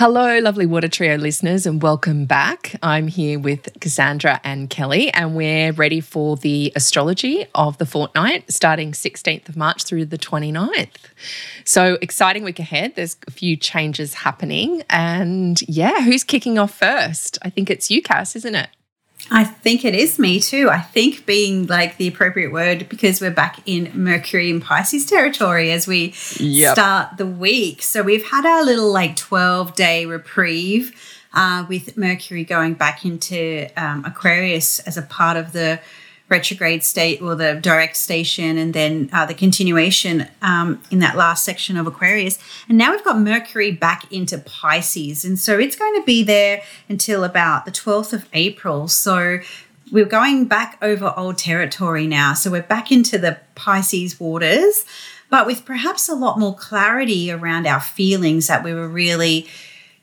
Hello, lovely Water Trio listeners, and welcome back. I'm here with Cassandra and Kelly, and we're ready for the astrology of the fortnight starting 16th of March through the 29th. So, exciting week ahead. There's a few changes happening. And yeah, who's kicking off first? I think it's you, Cass, isn't it? I think it is me too. I think being like the appropriate word because we're back in Mercury and Pisces territory as we yep. start the week. So we've had our little like 12 day reprieve uh, with Mercury going back into um, Aquarius as a part of the retrograde state or the direct station and then uh, the continuation um, in that last section of Aquarius. And now we've got Mercury back into Pisces. And so it's going to be there until about the 12th of April. So we're going back over old territory now. So we're back into the Pisces waters, but with perhaps a lot more clarity around our feelings that we were really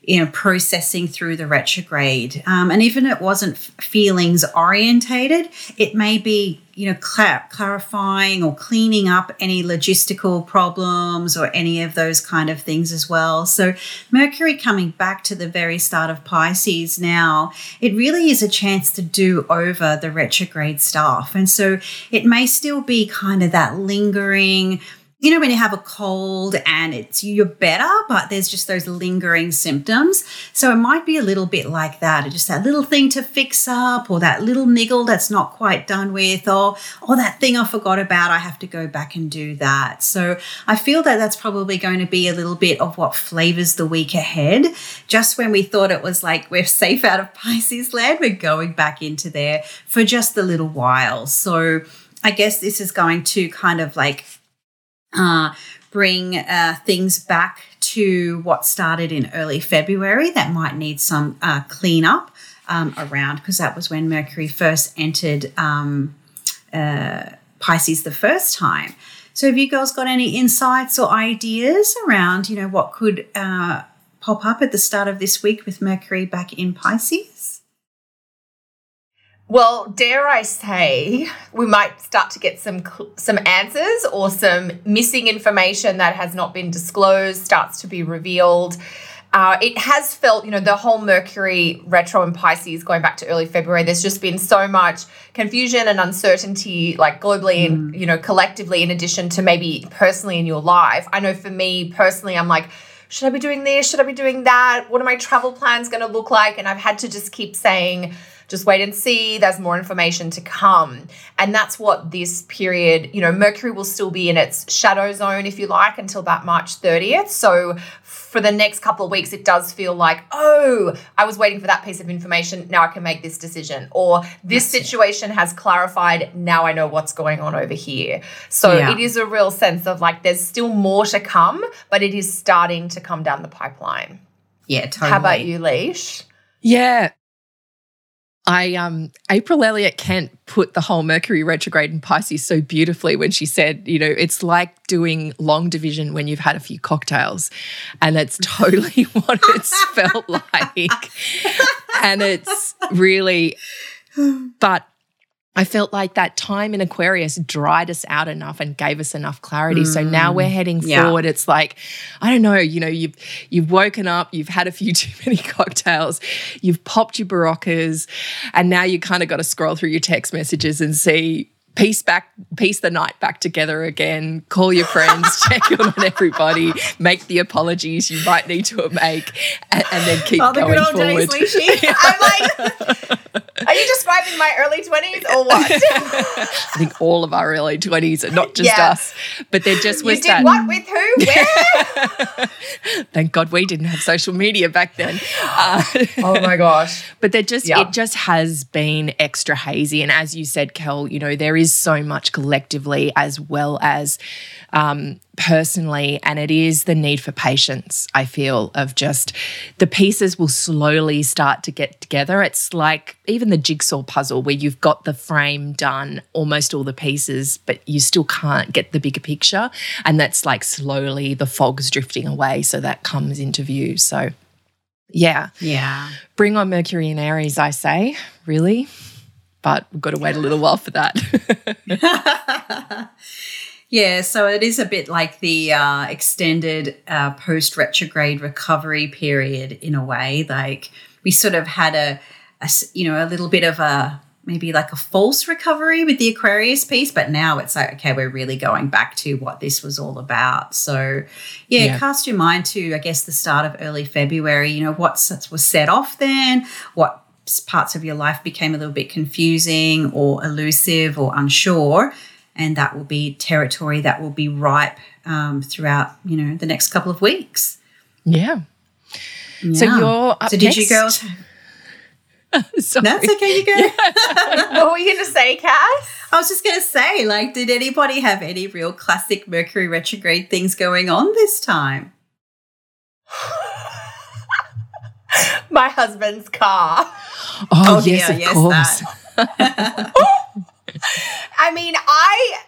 you know processing through the retrograde. Um, and even it wasn't feelings orientated it may be you know clar- clarifying or cleaning up any logistical problems or any of those kind of things as well. So mercury coming back to the very start of pisces now it really is a chance to do over the retrograde stuff. And so it may still be kind of that lingering you know when you have a cold and it's you're better but there's just those lingering symptoms. So it might be a little bit like that just that little thing to fix up or that little niggle that's not quite done with or or that thing i forgot about i have to go back and do that. So i feel that that's probably going to be a little bit of what flavors the week ahead. Just when we thought it was like we're safe out of pisces land we're going back into there for just a little while. So I guess this is going to kind of like uh, bring uh, things back to what started in early February that might need some uh, cleanup um, around because that was when Mercury first entered um, uh, Pisces the first time. So, have you girls got any insights or ideas around, you know, what could uh, pop up at the start of this week with Mercury back in Pisces? Well, dare I say, we might start to get some some answers or some missing information that has not been disclosed starts to be revealed. Uh, it has felt, you know, the whole Mercury retro in Pisces going back to early February. There's just been so much confusion and uncertainty, like globally mm. and you know collectively. In addition to maybe personally in your life, I know for me personally, I'm like should I be doing this? Should I be doing that? What are my travel plans going to look like? And I've had to just keep saying, just wait and see. There's more information to come. And that's what this period, you know, Mercury will still be in its shadow zone, if you like, until that March 30th. So for the next couple of weeks, it does feel like, oh, I was waiting for that piece of information. Now I can make this decision. Or this situation has clarified. Now I know what's going on over here. So yeah. it is a real sense of like there's still more to come, but it is starting to come down the pipeline. Yeah, totally. How about you, Leash? Yeah, I um April Elliott Kent put the whole Mercury retrograde in Pisces so beautifully when she said, you know, it's like doing long division when you've had a few cocktails. And that's totally what it's felt like. and it's really but I felt like that time in Aquarius dried us out enough and gave us enough clarity. Mm, so now we're mm, heading yeah. forward. It's like, I don't know, you know, you've you've woken up, you've had a few too many cocktails, you've popped your Beroccas, and now you kind of got to scroll through your text messages and see piece back, piece the night back together again. Call your friends, check in on everybody, make the apologies you might need to make, and, and then keep oh, the going good old forward. Days, I'm like, are you describing my early twenties or what? I think all of our early twenties, and not just yeah. us, but they're just you did that. What with who? Where? Thank God we didn't have social media back then. Uh, oh my gosh! But they're just yeah. it just has been extra hazy, and as you said, Kel, you know there is is so much collectively as well as um, personally. And it is the need for patience, I feel, of just the pieces will slowly start to get together. It's like even the jigsaw puzzle where you've got the frame done, almost all the pieces, but you still can't get the bigger picture. And that's like slowly the fog's drifting away. So that comes into view. So, yeah. Yeah. Bring on Mercury and Aries, I say, really but we've got to wait a little while for that. Yeah, so it is a bit like the uh, extended uh, post retrograde recovery period in a way. Like we sort of had a, a, you know, a little bit of a maybe like a false recovery with the Aquarius piece, but now it's like, okay, we're really going back to what this was all about. So, yeah, yeah. cast your mind to, I guess, the start of early February, you know, what was set off then, what parts of your life became a little bit confusing or elusive or unsure. And that will be territory that will be ripe um, throughout, you know, the next couple of weeks. Yeah. yeah. So you're So did next? you girls Sorry. That's okay, you go. Yeah. what were you going to say, Cass? I was just going to say, like, did anybody have any real classic Mercury retrograde things going on this time? My husband's car. Oh, oh yes, yeah, of yes, course. I mean, I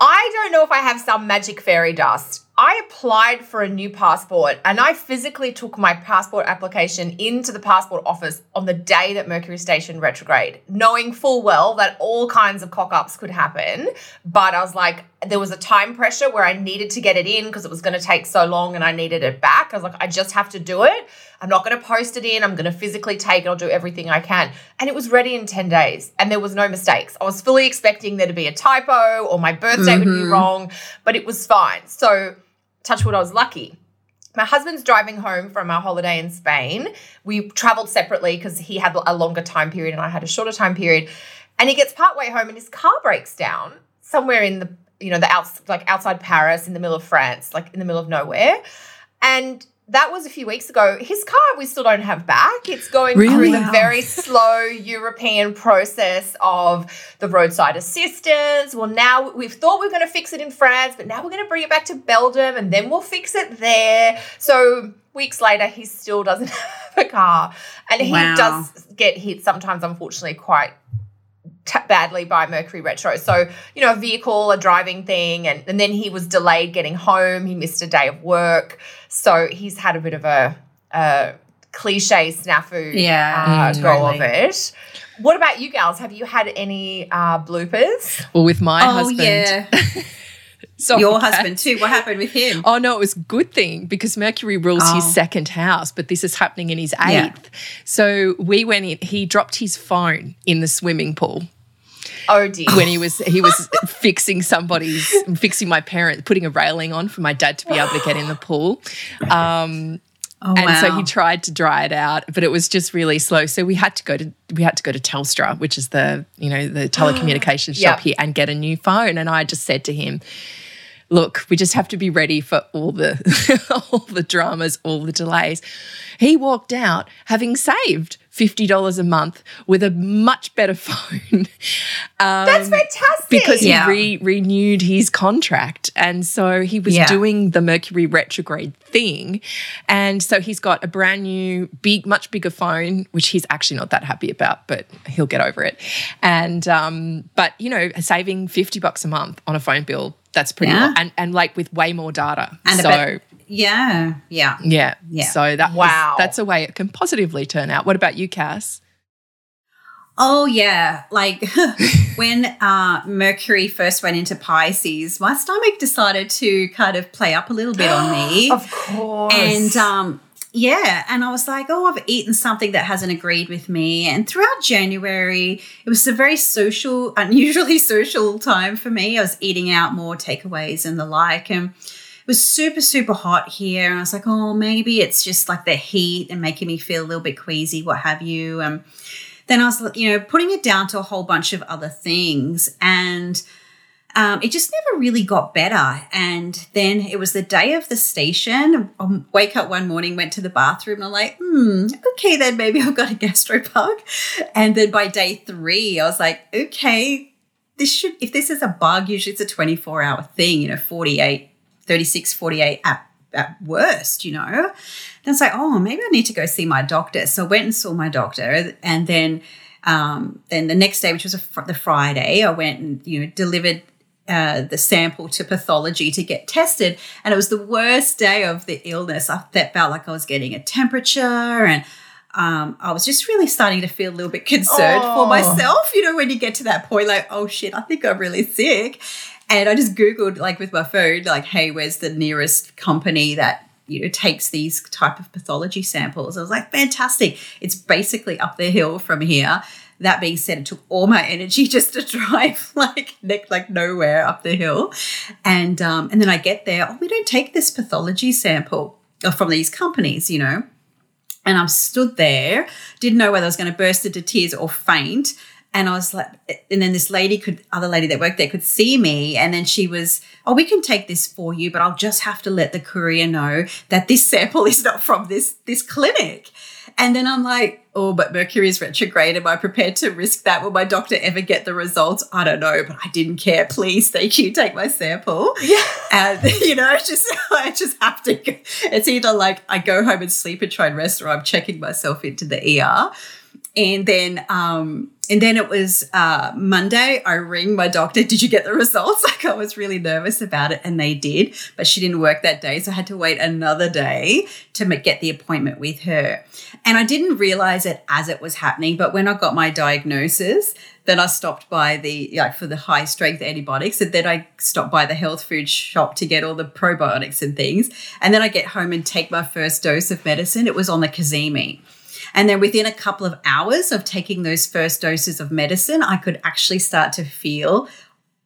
I don't know if I have some magic fairy dust. I applied for a new passport and I physically took my passport application into the passport office on the day that Mercury Station retrograde, knowing full well that all kinds of cock ups could happen. But I was like, there was a time pressure where I needed to get it in because it was going to take so long and I needed it back. I was like, I just have to do it. I'm not going to post it in. I'm going to physically take it. I'll do everything I can. And it was ready in 10 days and there was no mistakes. I was fully expecting there to be a typo or my birthday mm-hmm. would be mm-hmm. wrong, but it was fine. So, touchwood, I was lucky. My husband's driving home from our holiday in Spain. We traveled separately because he had a longer time period and I had a shorter time period. And he gets partway home and his car breaks down somewhere in the you know the outs like outside Paris in the middle of France, like in the middle of nowhere. And that was a few weeks ago. His car we still don't have back. It's going really? through the very slow European process of the roadside assistance. Well, now we've thought we are going to fix it in France, but now we're going to bring it back to Belgium and then we'll fix it there. So weeks later, he still doesn't have a car. And he wow. does get hit sometimes, unfortunately, quite t- badly by Mercury Retro. So, you know, a vehicle, a driving thing, and, and then he was delayed getting home. He missed a day of work. So he's had a bit of a, a cliche snafu yeah, uh, go of it. What about you gals? Have you had any uh, bloopers? Well, with my oh, husband. Yeah. So Your husband too. What happened with him? Oh no, it was a good thing because Mercury rules oh. his second house, but this is happening in his eighth. Yeah. So we went in. He dropped his phone in the swimming pool. Oh dear. When he was he was fixing somebody's fixing my parents, putting a railing on for my dad to be able to get in the pool. Um, Oh, and wow. so he tried to dry it out, but it was just really slow. So we had to go to we had to go to Telstra, which is the you know the telecommunications shop yep. here, and get a new phone. And I just said to him, "Look, we just have to be ready for all the all the dramas, all the delays." He walked out having saved $50 a month with a much better phone. Um, That's fantastic. Because yeah. he re- renewed his contract. And so he was yeah. doing the Mercury retrograde thing. And so he's got a brand new, big, much bigger phone, which he's actually not that happy about, but he'll get over it. And, um, but, you know, saving 50 bucks a month on a phone bill, that's pretty yeah. and and like with way more data. And so yeah, yeah, yeah, yeah. So that wow, that's a way it can positively turn out. What about you, Cass? Oh yeah, like when uh, Mercury first went into Pisces, my stomach decided to kind of play up a little bit on me. of course, and um, yeah, and I was like, oh, I've eaten something that hasn't agreed with me. And throughout January, it was a very social, unusually social time for me. I was eating out more takeaways and the like, and was super, super hot here. And I was like, oh, maybe it's just like the heat and making me feel a little bit queasy, what have you. And then I was, you know, putting it down to a whole bunch of other things. And um, it just never really got better. And then it was the day of the station. I wake up one morning, went to the bathroom, and I'm like, hmm, okay, then maybe I've got a gastro bug. And then by day three, I was like, okay, this should, if this is a bug, usually it's a 24 hour thing, you know, 48 36, 48 at, at worst, you know. Then it's like, oh, maybe I need to go see my doctor. So I went and saw my doctor. And then, um, then the next day, which was fr- the Friday, I went and, you know, delivered uh, the sample to pathology to get tested. And it was the worst day of the illness. I that felt like I was getting a temperature and um, I was just really starting to feel a little bit concerned oh. for myself. You know, when you get to that point, like, oh shit, I think I'm really sick. And I just Googled, like with my phone, like, hey, where's the nearest company that you know takes these type of pathology samples? I was like, fantastic. It's basically up the hill from here. That being said, it took all my energy just to drive like like nowhere up the hill, and um, and then I get there. Oh, we don't take this pathology sample from these companies, you know. And I'm stood there, didn't know whether I was going to burst into tears or faint. And I was like, and then this lady could, other lady that worked there could see me. And then she was, oh, we can take this for you, but I'll just have to let the courier know that this sample is not from this, this clinic. And then I'm like, oh, but Mercury is retrograde. Am I prepared to risk that? Will my doctor ever get the results? I don't know, but I didn't care. Please, thank you. Take my sample. Yeah. And, you know, I just, I just have to, go. it's either like I go home and sleep and try and rest or I'm checking myself into the ER. And then, um, and then it was uh, Monday. I ring my doctor. Did you get the results? Like I was really nervous about it, and they did, but she didn't work that day, so I had to wait another day to get the appointment with her. And I didn't realize it as it was happening, but when I got my diagnosis, then I stopped by the like for the high strength antibiotics, and then I stopped by the health food shop to get all the probiotics and things. And then I get home and take my first dose of medicine. It was on the Cazimi. And then within a couple of hours of taking those first doses of medicine, I could actually start to feel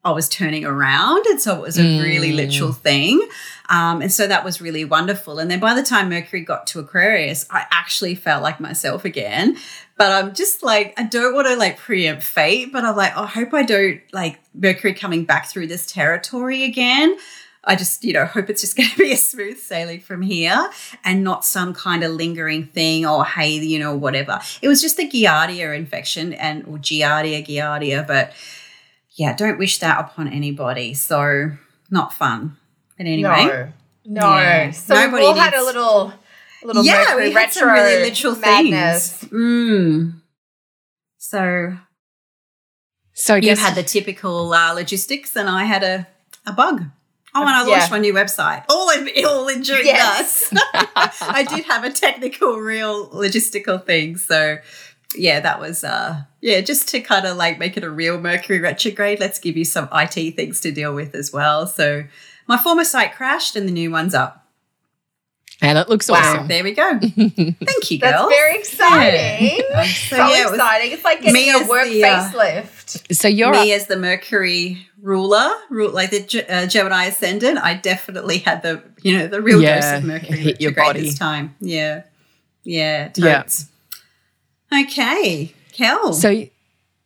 I was turning around. And so it was a mm. really literal thing. Um, and so that was really wonderful. And then by the time Mercury got to Aquarius, I actually felt like myself again. But I'm just like, I don't want to like preempt fate, but I'm like, I hope I don't like Mercury coming back through this territory again. I just, you know, hope it's just going to be a smooth sailing from here and not some kind of lingering thing or, hey, you know, whatever. It was just the Giardia infection and, or Giardia, Giardia, but yeah, don't wish that upon anybody. So, not fun. But anyway. No. No. Yeah. So Nobody we all needs... had a little, little yeah, Mercury we retro some really literal madness. things. Mm. So, so you had the typical uh, logistics, and I had a a bug. Oh, and I launched yeah. my new website. All in all in during yes. I did have a technical, real logistical thing. So yeah, that was uh yeah, just to kind of like make it a real Mercury retrograde. Let's give you some IT things to deal with as well. So my former site crashed and the new one's up. And it looks wow. awesome. There we go. Thank you, girls. That's very exciting. Yeah. So, so yeah, exciting. It it's like getting a work the, uh, facelift. So you're me as the Mercury ruler, like the uh, Gemini ascendant. I definitely had the you know the real yeah, dose of Mercury hit your body this time. Yeah, yeah, totes. yeah. Okay, Kel. So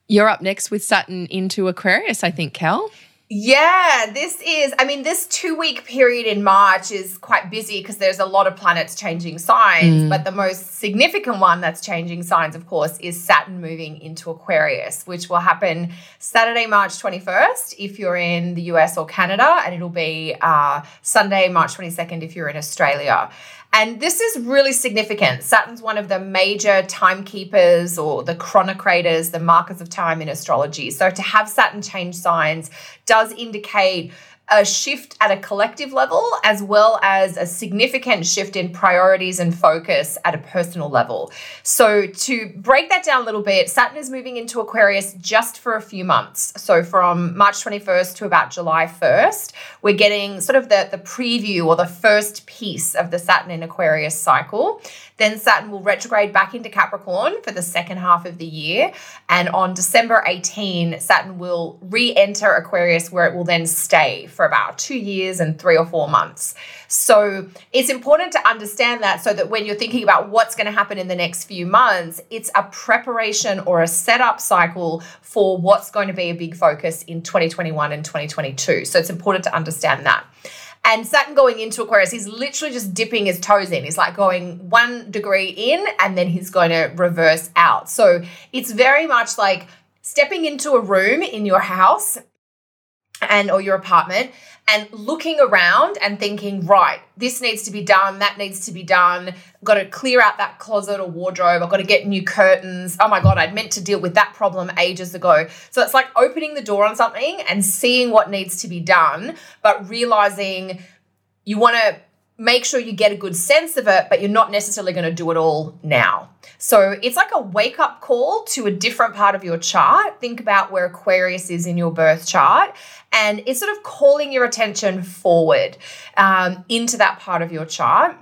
you're up next with Saturn into Aquarius, I think, Kel. Yeah, this is, I mean, this two week period in March is quite busy because there's a lot of planets changing signs. Mm. But the most significant one that's changing signs, of course, is Saturn moving into Aquarius, which will happen Saturday, March 21st if you're in the US or Canada, and it'll be uh, Sunday, March 22nd if you're in Australia. And this is really significant. Saturn's one of the major timekeepers or the chronocrators, the markers of time in astrology. So to have Saturn change signs does indicate a shift at a collective level as well as a significant shift in priorities and focus at a personal level. So, to break that down a little bit, Saturn is moving into Aquarius just for a few months. So, from March 21st to about July 1st, we're getting sort of the, the preview or the first piece of the Saturn in Aquarius cycle. Then Saturn will retrograde back into Capricorn for the second half of the year. And on December 18, Saturn will re enter Aquarius, where it will then stay for about two years and three or four months. So it's important to understand that so that when you're thinking about what's going to happen in the next few months, it's a preparation or a setup cycle for what's going to be a big focus in 2021 and 2022. So it's important to understand that. And Saturn going into Aquarius, he's literally just dipping his toes in. He's like going one degree in and then he's going to reverse out. So it's very much like stepping into a room in your house and or your apartment and looking around and thinking, right, this needs to be done, that needs to be done. I've got to clear out that closet or wardrobe. I've got to get new curtains. Oh my God, I'd meant to deal with that problem ages ago. So it's like opening the door on something and seeing what needs to be done, but realizing you want to make sure you get a good sense of it, but you're not necessarily going to do it all now. So it's like a wake up call to a different part of your chart. Think about where Aquarius is in your birth chart. And it's sort of calling your attention forward um, into that part of your chart.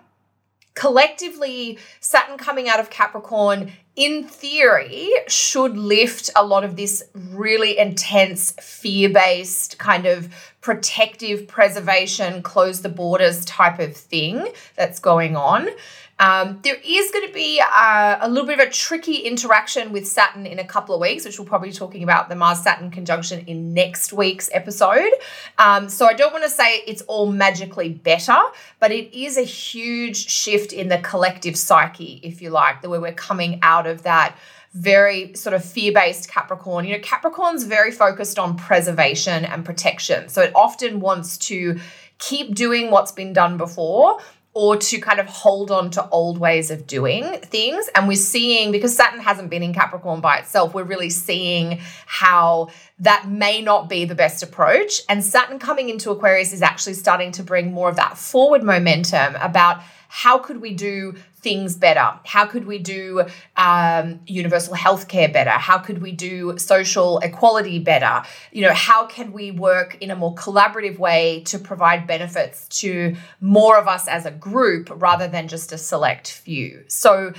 Collectively, Saturn coming out of Capricorn in theory, should lift a lot of this really intense, fear based, kind of protective preservation, close the borders type of thing that's going on. Um, there is going to be uh, a little bit of a tricky interaction with Saturn in a couple of weeks, which we'll probably be talking about the Mars Saturn conjunction in next week's episode. Um, so I don't want to say it's all magically better, but it is a huge shift in the collective psyche, if you like, the way we're coming out of that very sort of fear based Capricorn. You know, Capricorn's very focused on preservation and protection. So it often wants to keep doing what's been done before or to kind of hold on to old ways of doing things. And we're seeing, because Saturn hasn't been in Capricorn by itself, we're really seeing how that may not be the best approach. And Saturn coming into Aquarius is actually starting to bring more of that forward momentum about how could we do things better? How could we do um, universal healthcare better? How could we do social equality better? You know, how can we work in a more collaborative way to provide benefits to more of us as a group rather than just a select few? So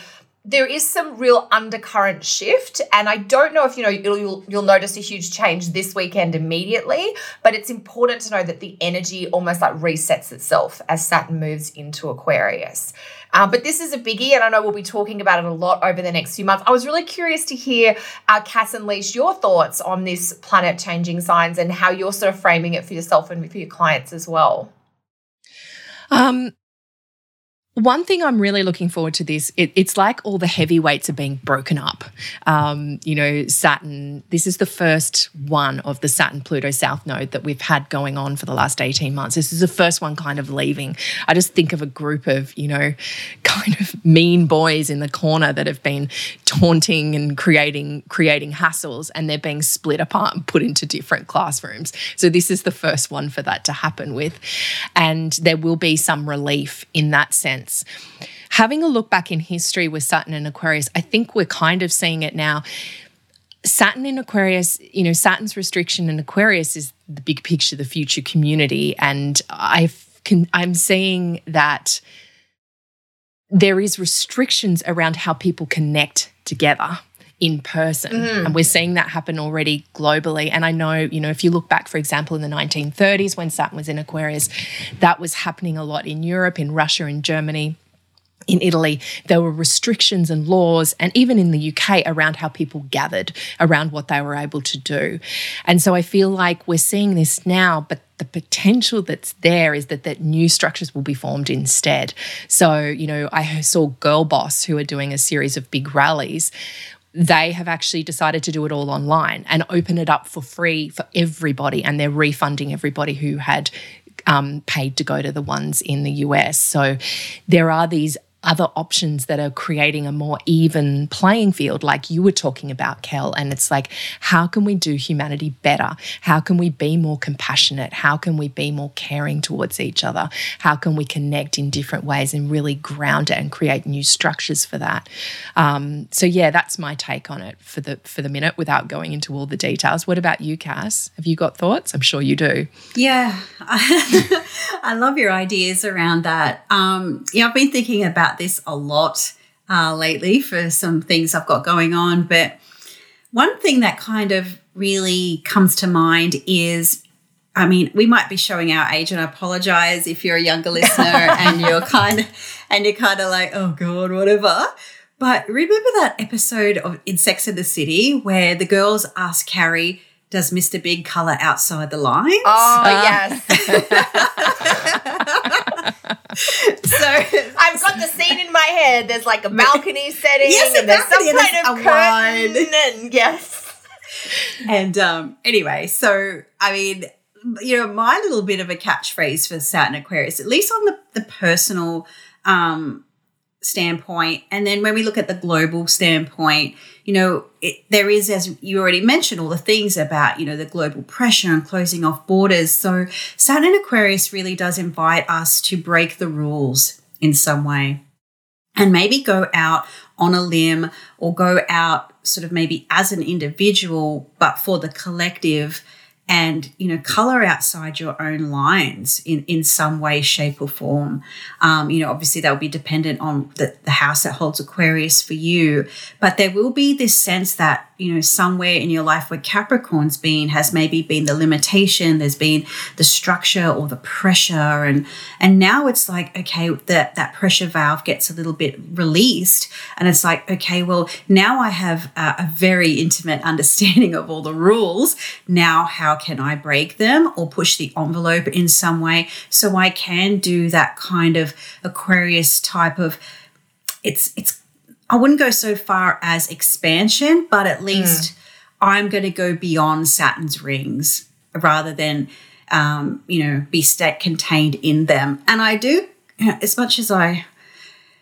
there is some real undercurrent shift and i don't know if you know you'll, you'll notice a huge change this weekend immediately but it's important to know that the energy almost like resets itself as saturn moves into aquarius uh, but this is a biggie, and I know we'll be talking about it a lot over the next few months. I was really curious to hear, uh, Cass and Leash, your thoughts on this planet changing signs and how you're sort of framing it for yourself and for your clients as well. Um, one thing I'm really looking forward to this, it, it's like all the heavyweights are being broken up. Um, you know, Saturn, this is the first one of the Saturn Pluto South node that we've had going on for the last 18 months. This is the first one kind of leaving. I just think of a group of, you know, kind of mean boys in the corner that have been taunting and creating creating hassles and they're being split apart and put into different classrooms. So this is the first one for that to happen with. And there will be some relief in that sense sense. Having a look back in history with Saturn and Aquarius, I think we're kind of seeing it now. Saturn in Aquarius, you know, Saturn's restriction in Aquarius is the big picture, the future community. And I can, I'm seeing that there is restrictions around how people connect together in person. Mm. And we're seeing that happen already globally. And I know, you know, if you look back, for example, in the 1930s when Saturn was in Aquarius, that was happening a lot in Europe, in Russia, in Germany in Italy, there were restrictions and laws, and even in the UK, around how people gathered, around what they were able to do. And so I feel like we're seeing this now, but the potential that's there is that that new structures will be formed instead. So, you know, I saw Girl Boss, who are doing a series of big rallies they have actually decided to do it all online and open it up for free for everybody. And they're refunding everybody who had um, paid to go to the ones in the US. So there are these other options that are creating a more even playing field, like you were talking about, Kel. And it's like, how can we do humanity better? How can we be more compassionate? How can we be more caring towards each other? How can we connect in different ways and really ground it and create new structures for that? Um, so yeah, that's my take on it for the for the minute, without going into all the details. What about you, Cass? Have you got thoughts? I'm sure you do. Yeah, I love your ideas around that. Um, yeah, I've been thinking about this a lot uh, lately for some things I've got going on. But one thing that kind of really comes to mind is I mean, we might be showing our age, and I apologize if you're a younger listener and you're kind of and you're kind of like, oh god, whatever. But remember that episode of in Sex in the City where the girls ask Carrie, "Does Mr. Big color outside the lines?" Oh yes. so I've got the scene in my head. There's like a balcony setting, yes, and there's some kind of curtain, and yes. And um, anyway, so I mean, you know, my little bit of a catchphrase for Saturn Aquarius, at least on the the personal um, standpoint, and then when we look at the global standpoint, you know, it, there is, as you already mentioned, all the things about, you know, the global pressure and closing off borders. So Saturn in Aquarius really does invite us to break the rules in some way and maybe go out on a limb or go out sort of maybe as an individual, but for the collective and you know color outside your own lines in in some way shape or form. Um, you know obviously that will be dependent on the, the house that holds aquarius for you but there will be this sense that you know somewhere in your life where capricorn's been has maybe been the limitation there's been the structure or the pressure and and now it's like okay that that pressure valve gets a little bit released and it's like okay well now i have a, a very intimate understanding of all the rules. Now how can i break them or push the envelope in some way so i can do that kind of aquarius type of it's it's I wouldn't go so far as expansion, but at least mm. I'm going to go beyond Saturn's rings rather than, um, you know, be state contained in them. And I do, as much as I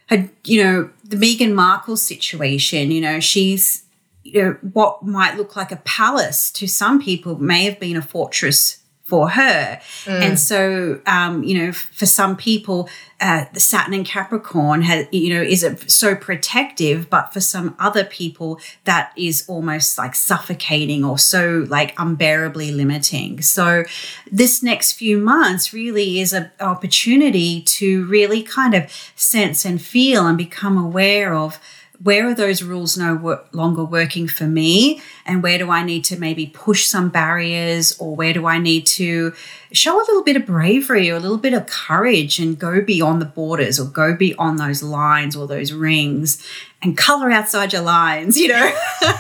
had, you know, the Meghan Markle situation, you know, she's, you know, what might look like a palace to some people may have been a fortress for her. Mm. And so, um, you know, for some people, uh, the Saturn in Capricorn has, you know, is so protective, but for some other people, that is almost like suffocating or so like unbearably limiting. So, this next few months really is an opportunity to really kind of sense and feel and become aware of where are those rules no longer working for me? And where do i need to maybe push some barriers? Or where do i need to show a little bit of bravery or a little bit of courage and go beyond the borders or go beyond those lines or those rings and color outside your lines you know?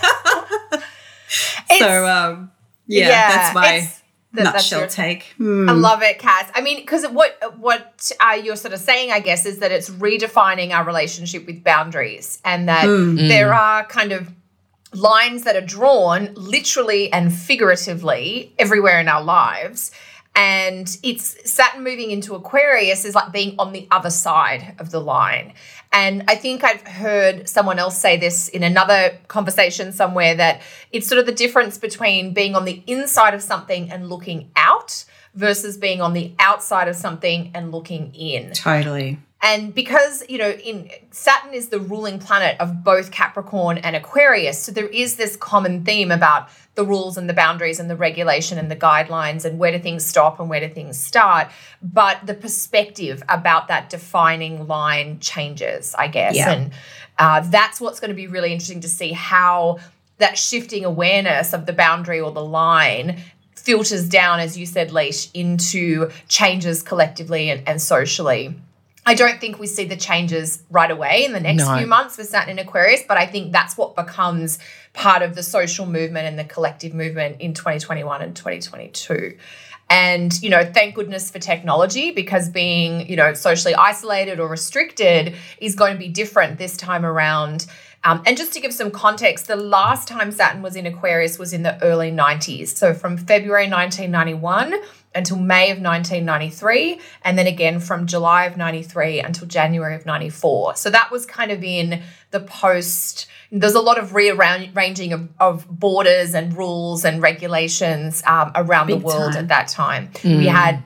So um yeah, yeah that's my that, nutshell take. Mm. I love it, Cass. I mean, because what what uh, you're sort of saying, I guess, is that it's redefining our relationship with boundaries, and that mm. there are kind of lines that are drawn literally and figuratively everywhere in our lives. And it's Saturn moving into Aquarius is like being on the other side of the line. And I think I've heard someone else say this in another conversation somewhere that it's sort of the difference between being on the inside of something and looking out versus being on the outside of something and looking in. Totally. And because, you know, in Saturn is the ruling planet of both Capricorn and Aquarius, so there is this common theme about the rules and the boundaries and the regulation and the guidelines and where do things stop and where do things start. But the perspective about that defining line changes, I guess. Yeah. And uh, that's what's going to be really interesting to see how that shifting awareness of the boundary or the line filters down, as you said, Leash, into changes collectively and, and socially. I don't think we see the changes right away in the next no. few months with Saturn in Aquarius, but I think that's what becomes part of the social movement and the collective movement in 2021 and 2022. And, you know, thank goodness for technology because being, you know, socially isolated or restricted is going to be different this time around. Um, and just to give some context, the last time Saturn was in Aquarius was in the early 90s. So from February 1991 until May of 1993, and then again from July of 93 until January of 94. So that was kind of in the post. There's a lot of rearranging of, of borders and rules and regulations um, around Big the world time. at that time. Mm. We had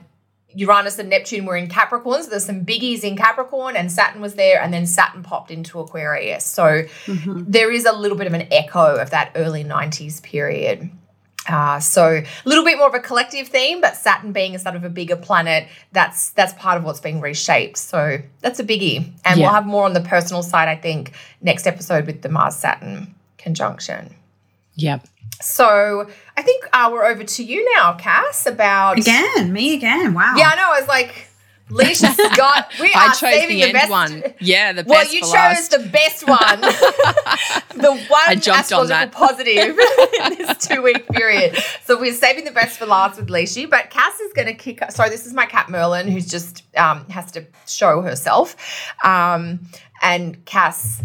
Uranus and Neptune were in Capricorn, so there's some biggies in Capricorn, and Saturn was there, and then Saturn popped into Aquarius. So mm-hmm. there is a little bit of an echo of that early 90s period. Uh, so a little bit more of a collective theme, but Saturn being a sort of a bigger planet, that's that's part of what's being reshaped. So that's a biggie, and yeah. we'll have more on the personal side, I think, next episode with the Mars Saturn conjunction. Yep. So I think uh, we're over to you now, Cass. About again, me again. Wow. Yeah, I know. I was like, Leisha Scott. We I are chose saving the, the best one. Yeah, the best. Well, you chose last. the best one. the one I jumped on that. positive in this two week period. So we're saving the best for last with Leishy. But Cass is going to kick. Up. Sorry, this is my cat Merlin, who's just um, has to show herself. Um, and Cass,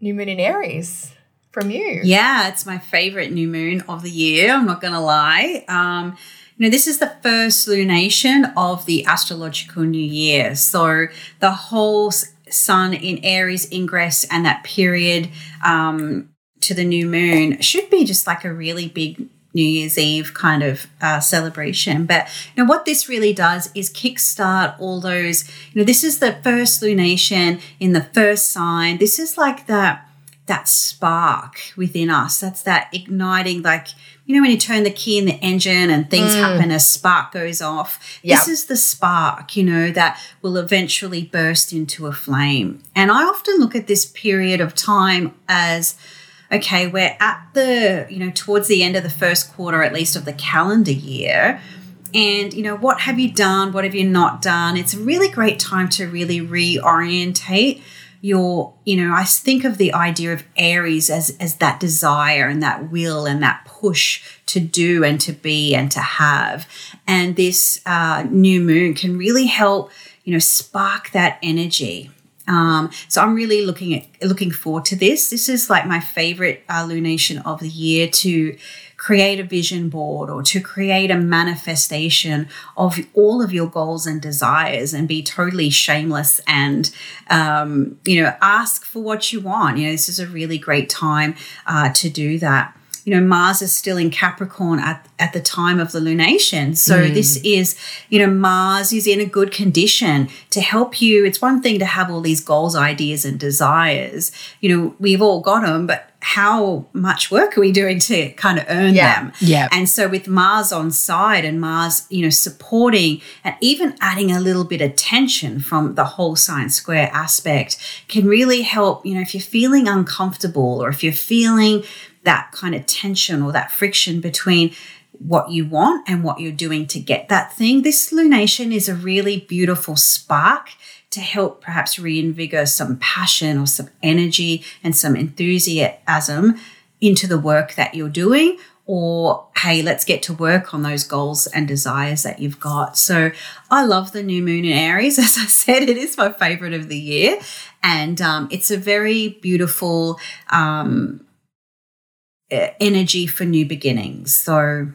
new moon in Aries from you. Yeah, it's my favorite new moon of the year. I'm not going to lie. Um, you know, this is the first lunation of the astrological new year. So the whole sun in Aries ingress and that period um, to the new moon should be just like a really big New Year's Eve kind of uh, celebration. But you know what this really does is kickstart all those. You know, this is the first lunation in the first sign. This is like that that spark within us. That's that igniting, like you know, when you turn the key in the engine and things mm. happen, a spark goes off. Yep. This is the spark, you know, that will eventually burst into a flame. And I often look at this period of time as okay, we're at the, you know, towards the end of the first quarter, at least of the calendar year. And, you know, what have you done? What have you not done? It's a really great time to really reorientate your, you know, I think of the idea of Aries as, as that desire and that will and that push to do and to be and to have. And this uh, new moon can really help, you know, spark that energy. Um, so I'm really looking at looking forward to this. This is like my favorite uh, lunation of the year to create a vision board or to create a manifestation of all of your goals and desires and be totally shameless and um, you know ask for what you want. You know this is a really great time uh, to do that you know, Mars is still in Capricorn at, at the time of the lunation. So mm. this is, you know, Mars is in a good condition to help you. It's one thing to have all these goals, ideas, and desires. You know, we've all got them, but how much work are we doing to kind of earn yeah. them? Yeah. And so with Mars on side and Mars, you know, supporting and even adding a little bit of tension from the whole sign square aspect can really help, you know, if you're feeling uncomfortable or if you're feeling that kind of tension or that friction between what you want and what you're doing to get that thing. This lunation is a really beautiful spark to help perhaps reinvigorate some passion or some energy and some enthusiasm into the work that you're doing or hey let's get to work on those goals and desires that you've got. So i love the new moon in aries. As i said it is my favorite of the year. And um, it's a very beautiful um, energy for new beginnings. So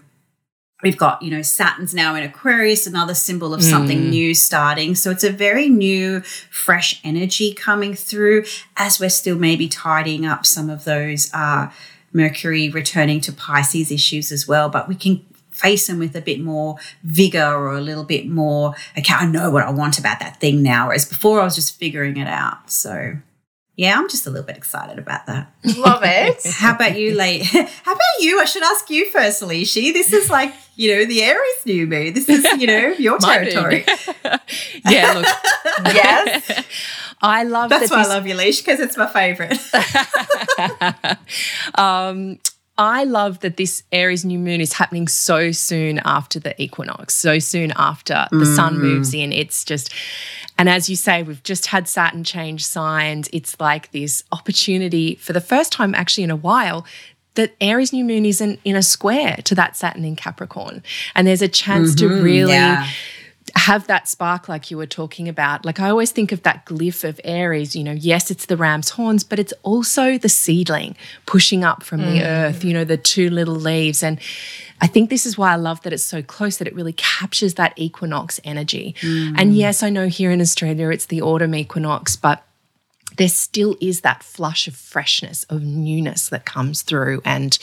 we've got, you know, Saturn's now in Aquarius, another symbol of something mm. new starting. So it's a very new, fresh energy coming through as we're still maybe tidying up some of those uh, Mercury returning to Pisces issues as well. But we can face them with a bit more vigor or a little bit more, okay, I know what I want about that thing now. Whereas before I was just figuring it out. So yeah, I'm just a little bit excited about that. Love it. How about you, late? How about you? I should ask you first, Alicia. This is like, you know, the Aries new moon. This is, you know, your territory. yeah, look. yes. I love That's that why this- I love you, Alicia, because it's my favorite. um, I love that this Aries new moon is happening so soon after the equinox, so soon after the mm. sun moves in. It's just, and as you say, we've just had Saturn change signs. It's like this opportunity for the first time, actually, in a while, that Aries new moon isn't in a square to that Saturn in Capricorn. And there's a chance mm-hmm, to really. Yeah have that spark like you were talking about. Like I always think of that glyph of Aries, you know, yes, it's the ram's horns, but it's also the seedling pushing up from mm. the earth, you know, the two little leaves. And I think this is why I love that it's so close that it really captures that equinox energy. Mm. And yes, I know here in Australia it's the autumn equinox, but there still is that flush of freshness, of newness that comes through. And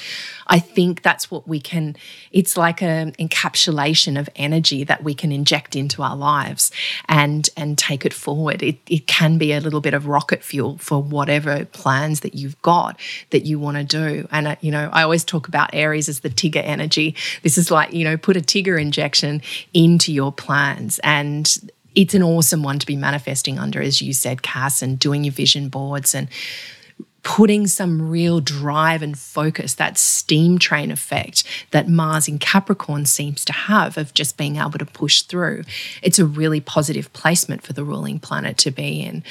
I think that's what we can, it's like an encapsulation of energy that we can inject into our lives and and take it forward. It, it can be a little bit of rocket fuel for whatever plans that you've got that you want to do. And, uh, you know, I always talk about Aries as the Tigger energy. This is like, you know, put a Tigger injection into your plans and it's an awesome one to be manifesting under, as you said, Cass, and doing your vision boards and putting some real drive and focus, that steam train effect that Mars in Capricorn seems to have of just being able to push through. It's a really positive placement for the ruling planet to be in.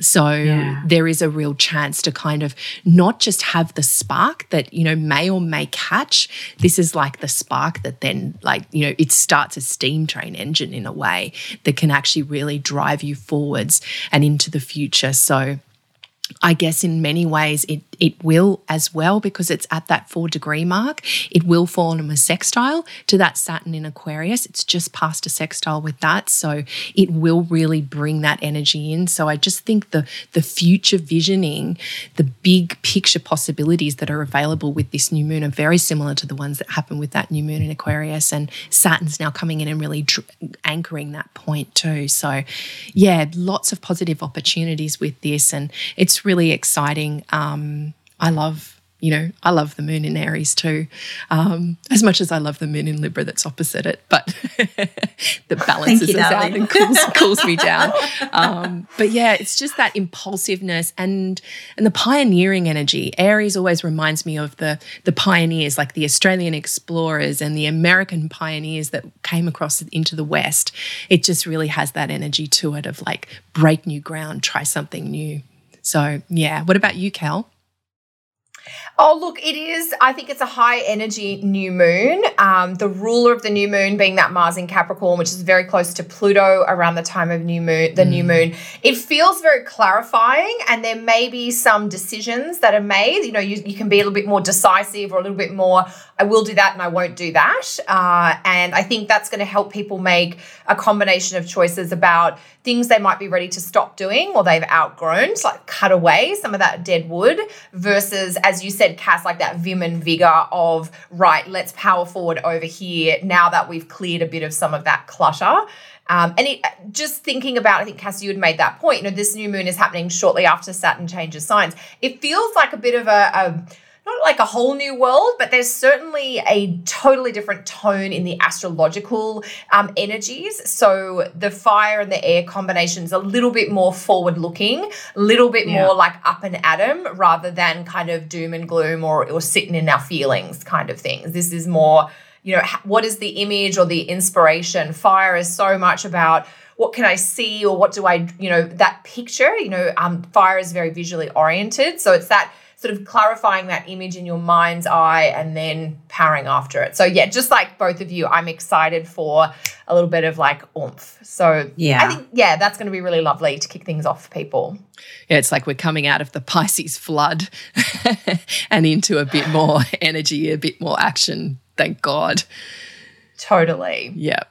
So yeah. there is a real chance to kind of not just have the spark that, you know, may or may catch. This is like the spark that then, like, you know, it starts a steam train engine in a way that can actually really drive you forwards and into the future. So, I guess in many ways it it will as well because it's at that four degree mark. It will fall in a sextile to that Saturn in Aquarius. It's just past a sextile with that. So it will really bring that energy in. So I just think the, the future visioning, the big picture possibilities that are available with this new moon are very similar to the ones that happen with that new moon in Aquarius. And Saturn's now coming in and really dr- anchoring that point too. So, yeah, lots of positive opportunities with this. And it's really exciting. Um, I love you know, I love the moon in Aries too, um, as much as I love the moon in Libra that's opposite it, but the balances you, us out and cools, cools me down. Um, but yeah, it's just that impulsiveness and and the pioneering energy. Aries always reminds me of the the pioneers, like the Australian explorers and the American pioneers that came across into the West. It just really has that energy to it of like break new ground, try something new. So yeah, what about you, Cal? Oh, look, it is. I think it's a high energy new moon. Um, the ruler of the new moon being that Mars in Capricorn, which is very close to Pluto around the time of new moon, the mm. new moon. It feels very clarifying, and there may be some decisions that are made. You know, you, you can be a little bit more decisive or a little bit more, I will do that and I won't do that. Uh, and I think that's going to help people make a combination of choices about things they might be ready to stop doing or they've outgrown, to like cut away some of that dead wood versus, as you said, Cass, like that vim and vigor of, right, let's power forward over here now that we've cleared a bit of some of that clutter. Um, and it, just thinking about, I think Cass, you had made that point. You know, this new moon is happening shortly after Saturn changes signs. It feels like a bit of a, a not like a whole new world, but there's certainly a totally different tone in the astrological um, energies. So the fire and the air combination is a little bit more forward looking, a little bit yeah. more like up and atom rather than kind of doom and gloom or, or sitting in our feelings kind of things. This is more, you know, what is the image or the inspiration? Fire is so much about what can I see or what do I, you know, that picture, you know, um, fire is very visually oriented. So it's that sort of clarifying that image in your mind's eye and then powering after it. So yeah, just like both of you, I'm excited for a little bit of like oomph. So yeah, I think yeah, that's going to be really lovely to kick things off for people. Yeah, it's like we're coming out of the Pisces flood and into a bit more energy, a bit more action. Thank God. Totally. Yeah.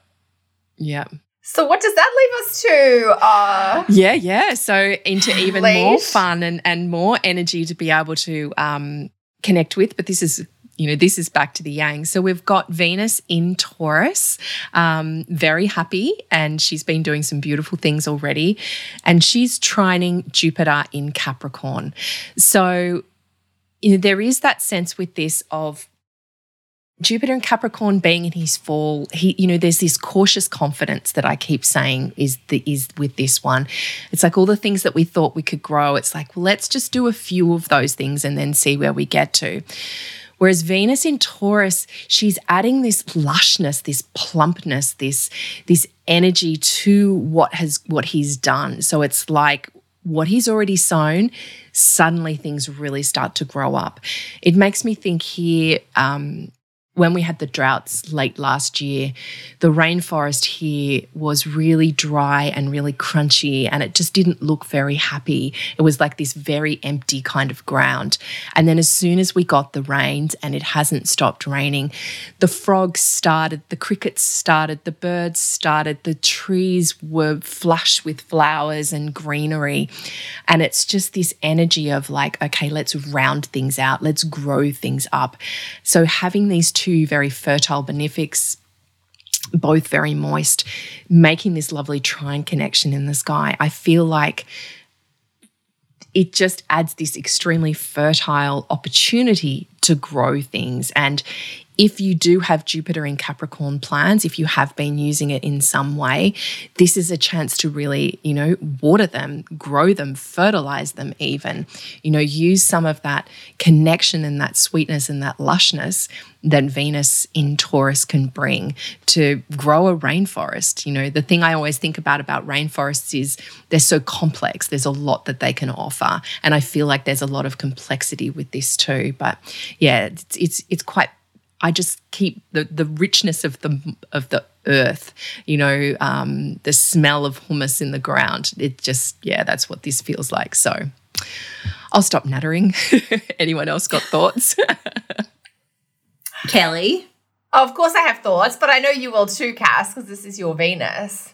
Yeah. So what does that leave us to? Uh, yeah, yeah. So into even more fun and, and more energy to be able to um, connect with. But this is you know, this is back to the yang. So we've got Venus in Taurus, um, very happy, and she's been doing some beautiful things already. And she's trining Jupiter in Capricorn. So, you know, there is that sense with this of Jupiter and Capricorn being in his fall, he, you know, there's this cautious confidence that I keep saying is the is with this one. It's like all the things that we thought we could grow. It's like, well, let's just do a few of those things and then see where we get to. Whereas Venus in Taurus, she's adding this lushness, this plumpness, this this energy to what has what he's done. So it's like what he's already sown, suddenly things really start to grow up. It makes me think here. Um, when we had the droughts late last year, the rainforest here was really dry and really crunchy, and it just didn't look very happy. It was like this very empty kind of ground. And then, as soon as we got the rains and it hasn't stopped raining, the frogs started, the crickets started, the birds started, the trees were flush with flowers and greenery. And it's just this energy of like, okay, let's round things out, let's grow things up. So, having these two very fertile benefics both very moist, making this lovely trine connection in the sky. I feel like it just adds this extremely fertile opportunity to grow things. And if you do have Jupiter in Capricorn plans, if you have been using it in some way, this is a chance to really, you know, water them, grow them, fertilize them, even, you know, use some of that connection and that sweetness and that lushness that Venus in Taurus can bring to grow a rainforest. You know, the thing I always think about about rainforests is they're so complex. There's a lot that they can offer, and I feel like there's a lot of complexity with this too. But yeah, it's it's, it's quite I just keep the the richness of the of the earth, you know, um, the smell of humus in the ground. It just yeah, that's what this feels like. So. I'll stop nattering. Anyone else got thoughts? Kelly? Of course, I have thoughts, but I know you will too, Cass, because this is your Venus.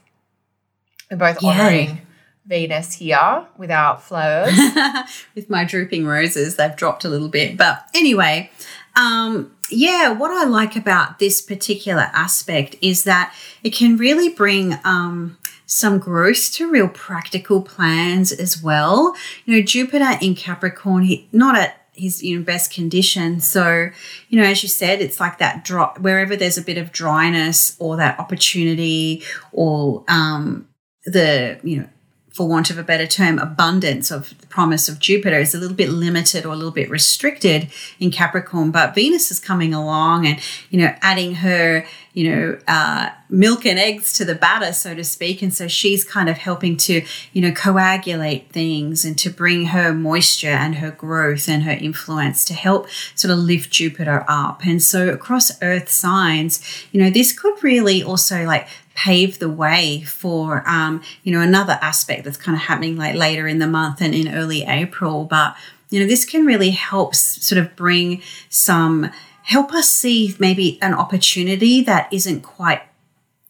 We're both Yeah. honoring Venus here with our flowers. with my drooping roses, they've dropped a little bit. But anyway, um, yeah, what I like about this particular aspect is that it can really bring um, some growth to real practical plans as well. You know, Jupiter in Capricorn, he, not at his you know best condition. So, you know, as you said, it's like that drop wherever there's a bit of dryness or that opportunity or um, the you know for want of a better term, abundance of the promise of Jupiter is a little bit limited or a little bit restricted in Capricorn. But Venus is coming along and, you know, adding her, you know, uh, milk and eggs to the batter, so to speak. And so she's kind of helping to, you know, coagulate things and to bring her moisture and her growth and her influence to help sort of lift Jupiter up. And so across Earth signs, you know, this could really also like pave the way for um, you know another aspect that's kind of happening like later in the month and in early April. But you know this can really help sort of bring some help us see maybe an opportunity that isn't quite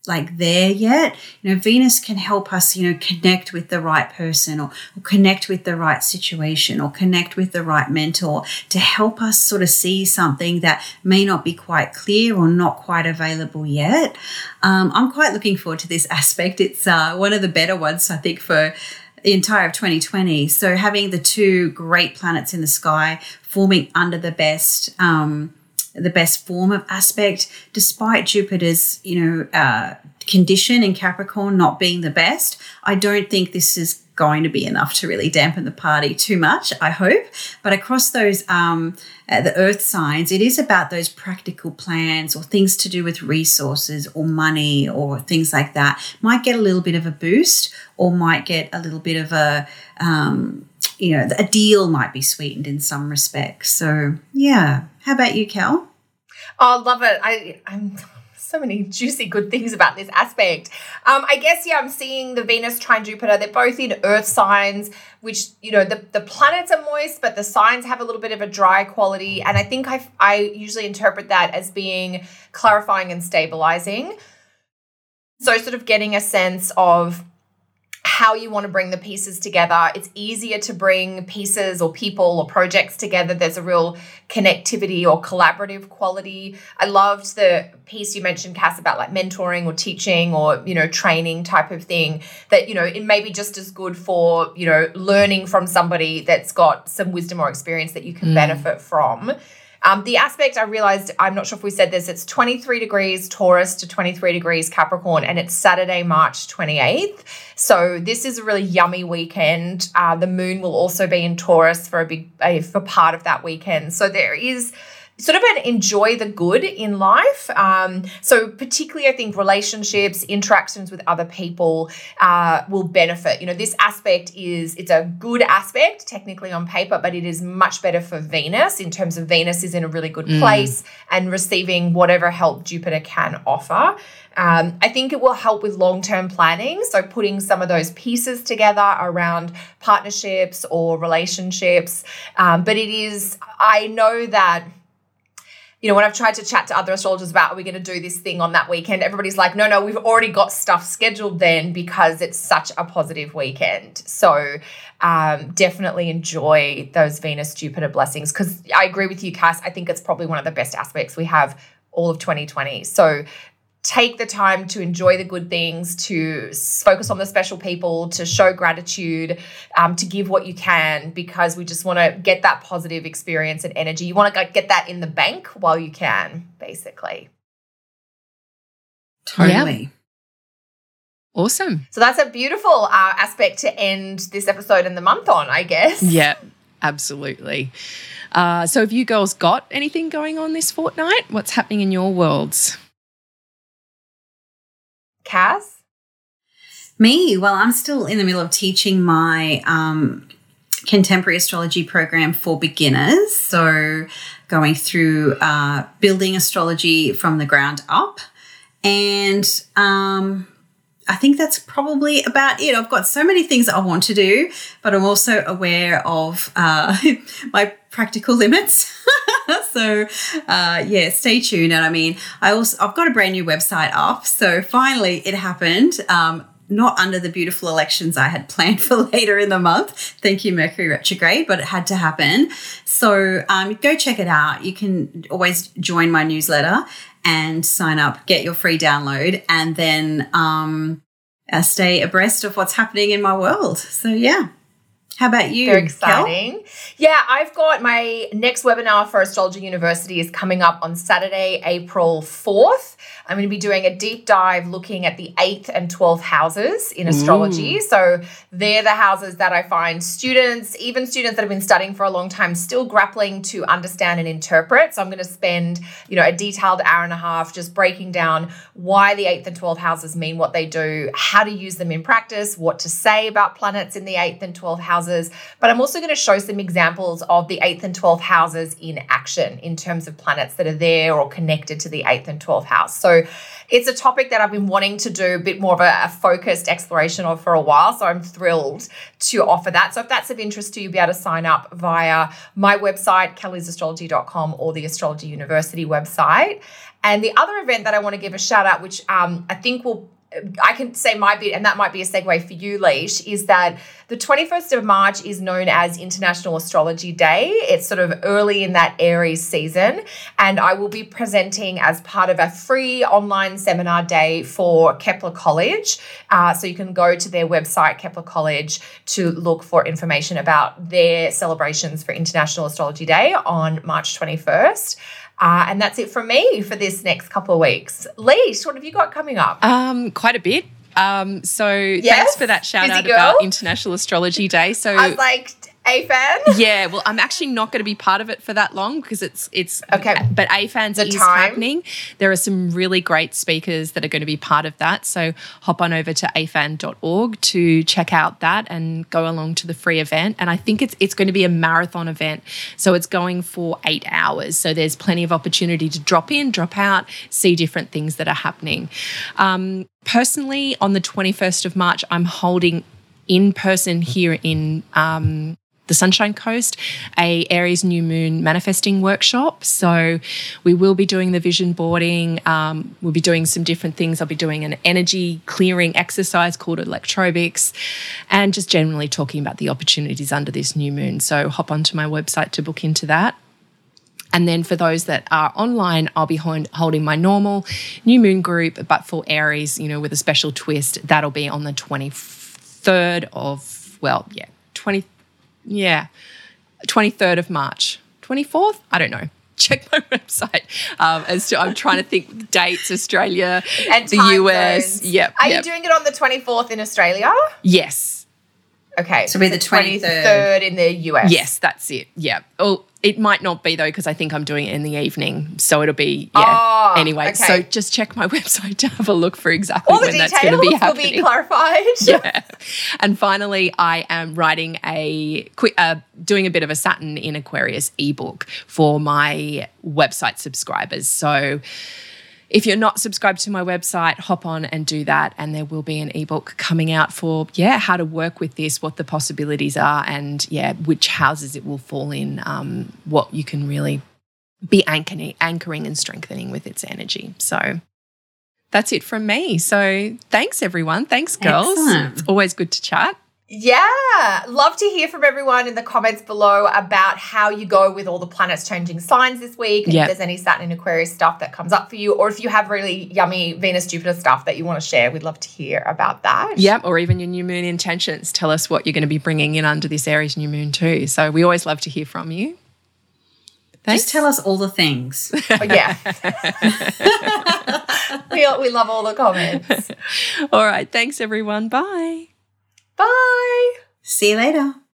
like there yet. You know, Venus can help us, you know, connect with the right person or, or connect with the right situation or connect with the right mentor to help us sort of see something that may not be quite clear or not quite available yet. Um, I'm quite looking forward to this aspect. It's uh, one of the better ones, I think, for the entire of 2020. So having the two great planets in the sky forming under the best. Um, the best form of aspect, despite Jupiter's, you know, uh, condition in Capricorn not being the best. I don't think this is going to be enough to really dampen the party too much. I hope, but across those um, uh, the Earth signs, it is about those practical plans or things to do with resources or money or things like that. Might get a little bit of a boost, or might get a little bit of a um, you know, a deal might be sweetened in some respects. So, yeah. How about you, Cal? Oh, love it. I, I'm so many juicy good things about this aspect. Um, I guess yeah, I'm seeing the Venus trine Jupiter. They're both in Earth signs, which you know the the planets are moist, but the signs have a little bit of a dry quality. And I think I I usually interpret that as being clarifying and stabilizing. So sort of getting a sense of how you want to bring the pieces together. It's easier to bring pieces or people or projects together. There's a real connectivity or collaborative quality. I loved the piece you mentioned, Cass, about like mentoring or teaching or, you know, training type of thing that, you know, it may be just as good for, you know, learning from somebody that's got some wisdom or experience that you can mm. benefit from. Um, the aspect I realized, I'm not sure if we said this, it's 23 degrees Taurus to 23 degrees Capricorn, and it's Saturday, March 28th. So this is a really yummy weekend. Uh, the moon will also be in Taurus for a big, uh, for part of that weekend. So there is sort of an enjoy the good in life. Um, so particularly, I think relationships, interactions with other people uh, will benefit. You know, this aspect is it's a good aspect technically on paper, but it is much better for Venus in terms of Venus is in a really good place and receiving whatever help Jupiter can offer. Um, I think it will help with long term planning. So, putting some of those pieces together around partnerships or relationships. Um, but it is, I know that you know, when I've tried to chat to other astrologers about, are we going to do this thing on that weekend? Everybody's like, no, no, we've already got stuff scheduled then because it's such a positive weekend. So um, definitely enjoy those Venus Jupiter blessings because I agree with you, Cass. I think it's probably one of the best aspects we have all of 2020. So take the time to enjoy the good things, to focus on the special people, to show gratitude, um, to give what you can, because we just want to get that positive experience and energy. You want to get that in the bank while you can, basically. Totally. Awesome. So that's a beautiful uh, aspect to end this episode and the month on, I guess. Yeah, absolutely. Uh, so, have you girls got anything going on this fortnight? What's happening in your worlds? Cass? Me, well, I'm still in the middle of teaching my um, contemporary astrology program for beginners. So, going through uh, building astrology from the ground up. And um, I think that's probably about it. I've got so many things I want to do, but I'm also aware of uh, my practical limits. so uh, yeah, stay tuned. And I mean, I also I've got a brand new website up. So finally, it happened. Um, not under the beautiful elections I had planned for later in the month. Thank you, Mercury retrograde, but it had to happen. So um, go check it out. You can always join my newsletter and sign up, get your free download, and then um, uh, stay abreast of what's happening in my world. So, yeah. How about you? Very exciting. Kel? Yeah, I've got my next webinar for Astrology University is coming up on Saturday, April 4th. I'm going to be doing a deep dive looking at the eighth and 12th houses in astrology. Ooh. So they're the houses that I find students, even students that have been studying for a long time, still grappling to understand and interpret. So I'm going to spend, you know, a detailed hour and a half just breaking down why the eighth and 12th houses mean what they do, how to use them in practice, what to say about planets in the eighth and 12th houses. But I'm also going to show some examples of the eighth and 12th houses in action in terms of planets that are there or connected to the eighth and 12th house. So it's a topic that I've been wanting to do a bit more of a, a, focused exploration of for a while. So I'm thrilled to offer that. So if that's of interest to you, be able to sign up via my website, kellysastrology.com or the Astrology University website. And the other event that I want to give a shout out, which um, I think will I can say my bit, and that might be a segue for you, Leash, is that the 21st of March is known as International Astrology Day. It's sort of early in that Aries season, and I will be presenting as part of a free online seminar day for Kepler College. Uh, so you can go to their website, Kepler College, to look for information about their celebrations for International Astrology Day on March 21st. Uh, and that's it from me for this next couple of weeks. Leash, what have you got coming up? Um, quite a bit. Um, so yes? thanks for that shout Busy out girl. about International Astrology Day. So I was like, AFAN? Yeah, well, I'm actually not going to be part of it for that long because it's it's okay. But AFAN's the is time. happening. There are some really great speakers that are going to be part of that. So hop on over to afan.org to check out that and go along to the free event. And I think it's it's going to be a marathon event. So it's going for eight hours. So there's plenty of opportunity to drop in, drop out, see different things that are happening. Um, personally, on the 21st of March, I'm holding in person here in um, the Sunshine Coast, a Aries New Moon manifesting workshop. So we will be doing the vision boarding. Um, we'll be doing some different things. I'll be doing an energy clearing exercise called electrobics, and just generally talking about the opportunities under this new moon. So hop onto my website to book into that. And then for those that are online, I'll be holding my normal new moon group, but for Aries, you know, with a special twist, that'll be on the 23rd of, well, yeah, 20, yeah, 23rd of March. 24th? I don't know. Check my website. Um, as to, I'm trying to think dates, Australia, and the US. Zones. Yep. Are yep. you doing it on the 24th in Australia? Yes. Okay. So be the 23rd. 23rd in the US. Yes, that's it. Yeah. Oh, it might not be though because I think I'm doing it in the evening, so it'll be yeah. Oh, anyway, okay. so just check my website to have a look for exactly All when that's going to be happening. Will be clarified. yeah, and finally, I am writing a quick, uh, doing a bit of a Saturn in Aquarius ebook for my website subscribers. So if you're not subscribed to my website, hop on and do that. And there will be an ebook coming out for, yeah, how to work with this, what the possibilities are, and yeah, which houses it will fall in, um, what you can really be anchoring, anchoring and strengthening with its energy. So that's it from me. So thanks, everyone. Thanks, girls. Excellent. It's always good to chat. Yeah, love to hear from everyone in the comments below about how you go with all the planets changing signs this week. Yep. If there's any Saturn and Aquarius stuff that comes up for you, or if you have really yummy Venus Jupiter stuff that you want to share, we'd love to hear about that. Yep, or even your new moon intentions. Tell us what you're going to be bringing in under this Aries new moon too. So we always love to hear from you. Thanks. Just tell us all the things. oh, yeah. we, we love all the comments. All right. Thanks, everyone. Bye. Bye. See you later.